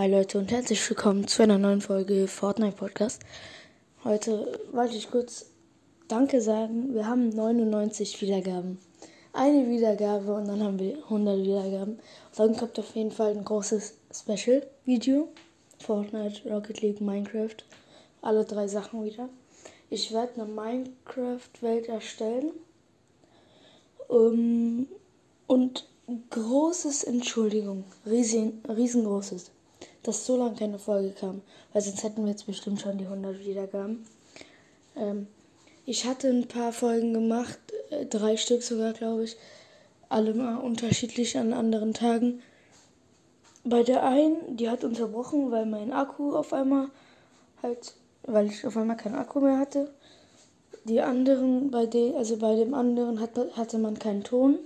Hi Leute und herzlich willkommen zu einer neuen Folge Fortnite Podcast. Heute wollte ich kurz Danke sagen. Wir haben 99 Wiedergaben. Eine Wiedergabe und dann haben wir 100 Wiedergaben. Und dann kommt auf jeden Fall ein großes Special-Video. Fortnite, Rocket League, Minecraft. Alle drei Sachen wieder. Ich werde eine Minecraft-Welt erstellen. Um, und großes Entschuldigung. Riesen, riesengroßes dass so lange keine Folge kam, weil sonst hätten wir jetzt bestimmt schon die 100 Wiedergaben. Ähm, ich hatte ein paar Folgen gemacht, äh, drei Stück sogar, glaube ich, alle mal unterschiedlich an anderen Tagen. Bei der einen, die hat unterbrochen, weil mein Akku auf einmal halt, weil ich auf einmal keinen Akku mehr hatte. Die anderen, bei dem, also bei dem anderen hat, hatte man keinen Ton.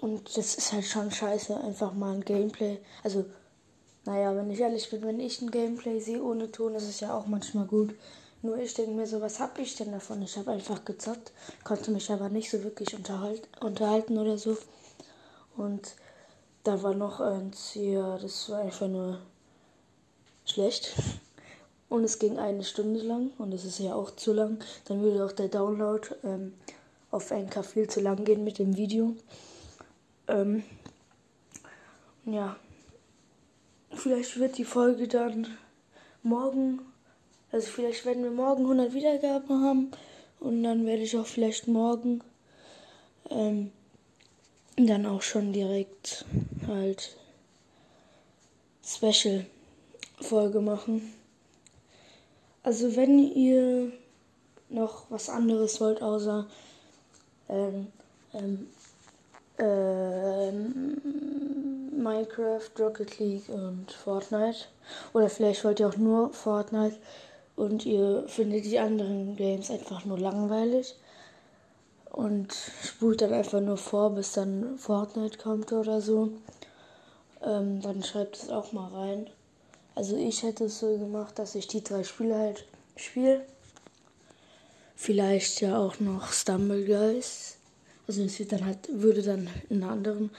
Und das ist halt schon scheiße, einfach mal ein Gameplay. Also naja, wenn ich ehrlich bin, wenn ich ein Gameplay sehe ohne Ton, ist es ja auch manchmal gut. Nur ich denke mir so, was habe ich denn davon? Ich habe einfach gezockt, konnte mich aber nicht so wirklich unterhalt, unterhalten oder so. Und da war noch eins, ja, das war einfach nur schlecht. Und es ging eine Stunde lang und das ist ja auch zu lang. Dann würde auch der Download ähm, auf NK viel zu lang gehen mit dem Video. Ähm, ja, Vielleicht wird die Folge dann morgen, also vielleicht werden wir morgen 100 Wiedergaben haben und dann werde ich auch vielleicht morgen ähm, dann auch schon direkt halt Special Folge machen. Also wenn ihr noch was anderes wollt außer ähm, ähm, ähm, Minecraft, Rocket League und Fortnite. Oder vielleicht wollt ihr auch nur Fortnite und ihr findet die anderen Games einfach nur langweilig und spult dann einfach nur vor, bis dann Fortnite kommt oder so. Ähm, dann schreibt es auch mal rein. Also ich hätte es so gemacht, dass ich die drei Spiele halt spiele. Vielleicht ja auch noch Stumble Guys. Also es wird dann halt, würde dann in einer anderen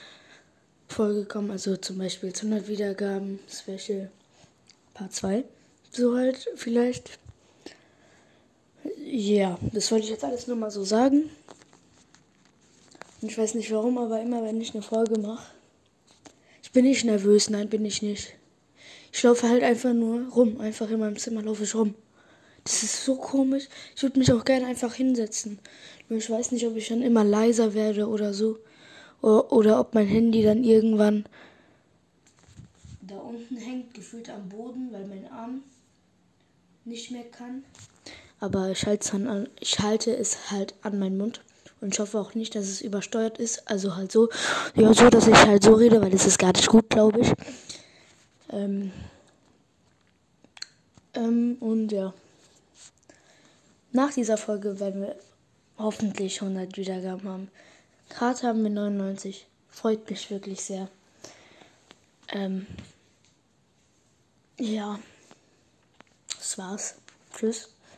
Folge kommen, also zum Beispiel 100 Wiedergaben, Special Part 2. So halt vielleicht. Ja, das wollte ich jetzt alles nur mal so sagen. Und ich weiß nicht warum, aber immer wenn ich eine Folge mache, ich bin nicht nervös, nein, bin ich nicht. Ich laufe halt einfach nur rum, einfach in meinem Zimmer laufe ich rum. Das ist so komisch. Ich würde mich auch gerne einfach hinsetzen. Nur ich weiß nicht, ob ich dann immer leiser werde oder so oder ob mein Handy dann irgendwann da unten hängt, gefühlt am Boden, weil mein Arm nicht mehr kann. Aber ich halte, an, ich halte es halt an meinen Mund und ich hoffe auch nicht, dass es übersteuert ist. Also halt so, ja, so, dass ich halt so rede, weil es ist gar nicht gut, glaube ich. Ähm, ähm, und ja. Nach dieser Folge werden wir hoffentlich 100 Wiedergaben haben. Gerade haben wir 99. Freut mich wirklich sehr. Ähm, ja, das war's. Tschüss.